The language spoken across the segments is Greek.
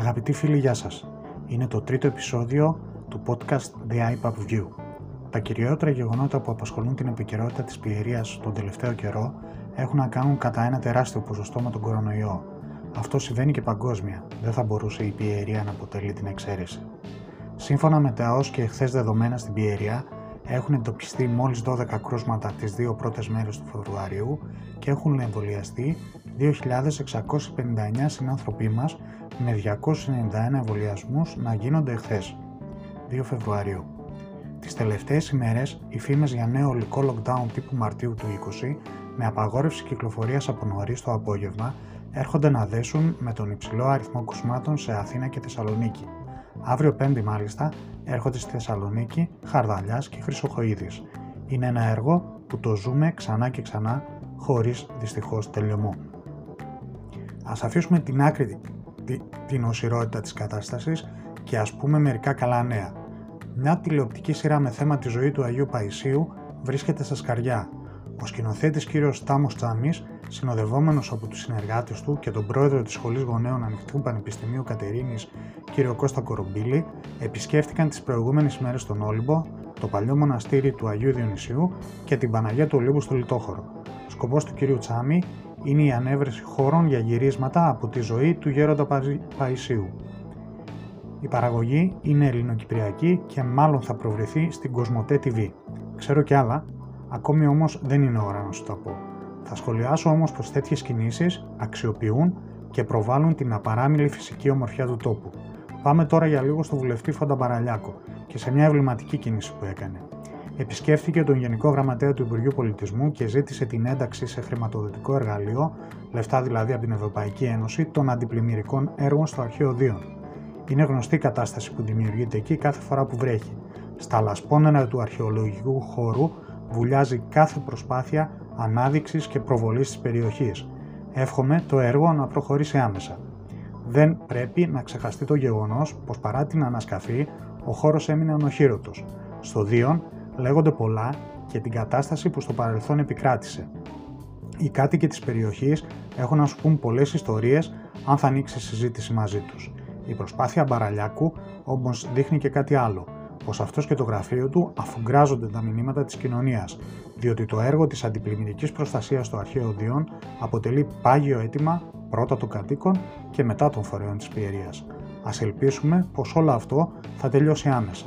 Αγαπητοί φίλοι, γεια σας. Είναι το τρίτο επεισόδιο του podcast The iPad View. Τα κυριότερα γεγονότα που απασχολούν την επικαιρότητα της πιερίας τον τελευταίο καιρό έχουν να κάνουν κατά ένα τεράστιο ποσοστό με τον κορονοϊό. Αυτό συμβαίνει και παγκόσμια. Δεν θα μπορούσε η πιερία να αποτελεί την εξαίρεση. Σύμφωνα με τα ως και εχθέ δεδομένα στην πιερία, έχουν εντοπιστεί μόλις 12 κρούσματα τις δύο πρώτες μέρες του Φεβρουαρίου και έχουν εμβολιαστεί 2.659 συνάνθρωποι μας με 291 εμβολιασμούς να γίνονται εχθές, 2 Φεβρουαρίου. Τις τελευταίες ημέρες, οι φήμες για νέο ολικό lockdown τύπου Μαρτίου του 20 με απαγόρευση κυκλοφορίας από νωρίς το απόγευμα έρχονται να δέσουν με τον υψηλό αριθμό κουσμάτων σε Αθήνα και Θεσσαλονίκη. Αύριο Πέμπτη μάλιστα έρχονται στη Θεσσαλονίκη Χαρδαλιάς και Χρυσοχοίδης. Είναι ένα έργο που το ζούμε ξανά και ξανά χωρίς δυστυχώς τελειωμό. Ας αφήσουμε την άκρη την οσιρότητα της κατάστασης και ας πούμε μερικά καλά νέα. Μια τηλεοπτική σειρά με θέμα τη ζωή του Αγίου Παϊσίου βρίσκεται στα σκαριά. Ο σκηνοθέτης κ. Στάμος Τσάμις, συνοδευόμενος από τους συνεργάτες του και τον πρόεδρο της Σχολής Γονέων Ανοιχτού Πανεπιστημίου Κατερίνης κ. Κώστα Κορομπίλη, επισκέφτηκαν τις προηγούμενες μέρες τον Όλυμπο, το παλιό μοναστήρι του Αγίου Διονυσίου και την Παναγία του Ολύμπου στο Λιτόχωρο. Σκοπός του κ. Τσάμι είναι η ανέβρεση χώρων για γυρίσματα από τη ζωή του γέροντα Παϊσίου. Η παραγωγή είναι ελληνοκυπριακή και μάλλον θα προβληθεί στην Κοσμοτέ TV. Ξέρω κι άλλα, ακόμη όμως δεν είναι ώρα να σου τα πω. Θα σχολιάσω όμως πως τέτοιες κινήσεις αξιοποιούν και προβάλλουν την απαράμιλη φυσική ομορφιά του τόπου. Πάμε τώρα για λίγο στο βουλευτή Φανταμπαραλιάκο και σε μια εμβληματική κίνηση που έκανε επισκέφθηκε τον Γενικό Γραμματέα του Υπουργείου Πολιτισμού και ζήτησε την ένταξη σε χρηματοδοτικό εργαλείο, λεφτά δηλαδή από την Ευρωπαϊκή Ένωση, των αντιπλημμυρικών έργων στο αρχαίο Δίον. Είναι γνωστή η κατάσταση που δημιουργείται εκεί κάθε φορά που βρέχει. Στα λασπόνενα του αρχαιολογικού χώρου βουλιάζει κάθε προσπάθεια ανάδειξης και προβολής της περιοχής. Εύχομαι το έργο να προχωρήσει άμεσα. Δεν πρέπει να ξεχαστεί το γεγονός πως παρά την ανασκαφή, ο χώρος έμεινε ανοχήρωτος. Στο Δίον λέγονται πολλά και την κατάσταση που στο παρελθόν επικράτησε. Οι κάτοικοι της περιοχής έχουν να σου πούν πολλές ιστορίες αν θα ανοίξει συζήτηση μαζί τους. Η προσπάθεια Μπαραλιάκου όμως δείχνει και κάτι άλλο, πως αυτός και το γραφείο του αφουγκράζονται τα μηνύματα της κοινωνίας, διότι το έργο της αντιπλημμυρικής προστασίας στο αρχαίο Διόν αποτελεί πάγιο αίτημα πρώτα των κατοίκων και μετά των φορέων της πιερίας. Ας ελπίσουμε πως όλο αυτό θα τελειώσει άμεσα.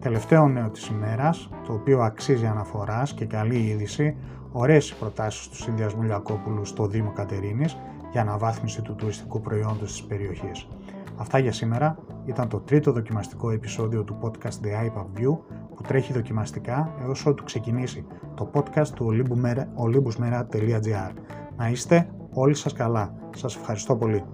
Τελευταίο νέο της ημέρας, το οποίο αξίζει αναφοράς και καλή είδηση, ωραίες οι προτάσεις του Συνδυασμού Λιακόπουλου στο Δήμο Κατερίνης για αναβάθμιση του τουριστικού προϊόντος της περιοχής. Αυτά για σήμερα ήταν το τρίτο δοκιμαστικό επεισόδιο του podcast The iPad View που τρέχει δοκιμαστικά έως ότου ξεκινήσει το podcast του olympusmera.gr. Να είστε όλοι σας καλά. Σας ευχαριστώ πολύ.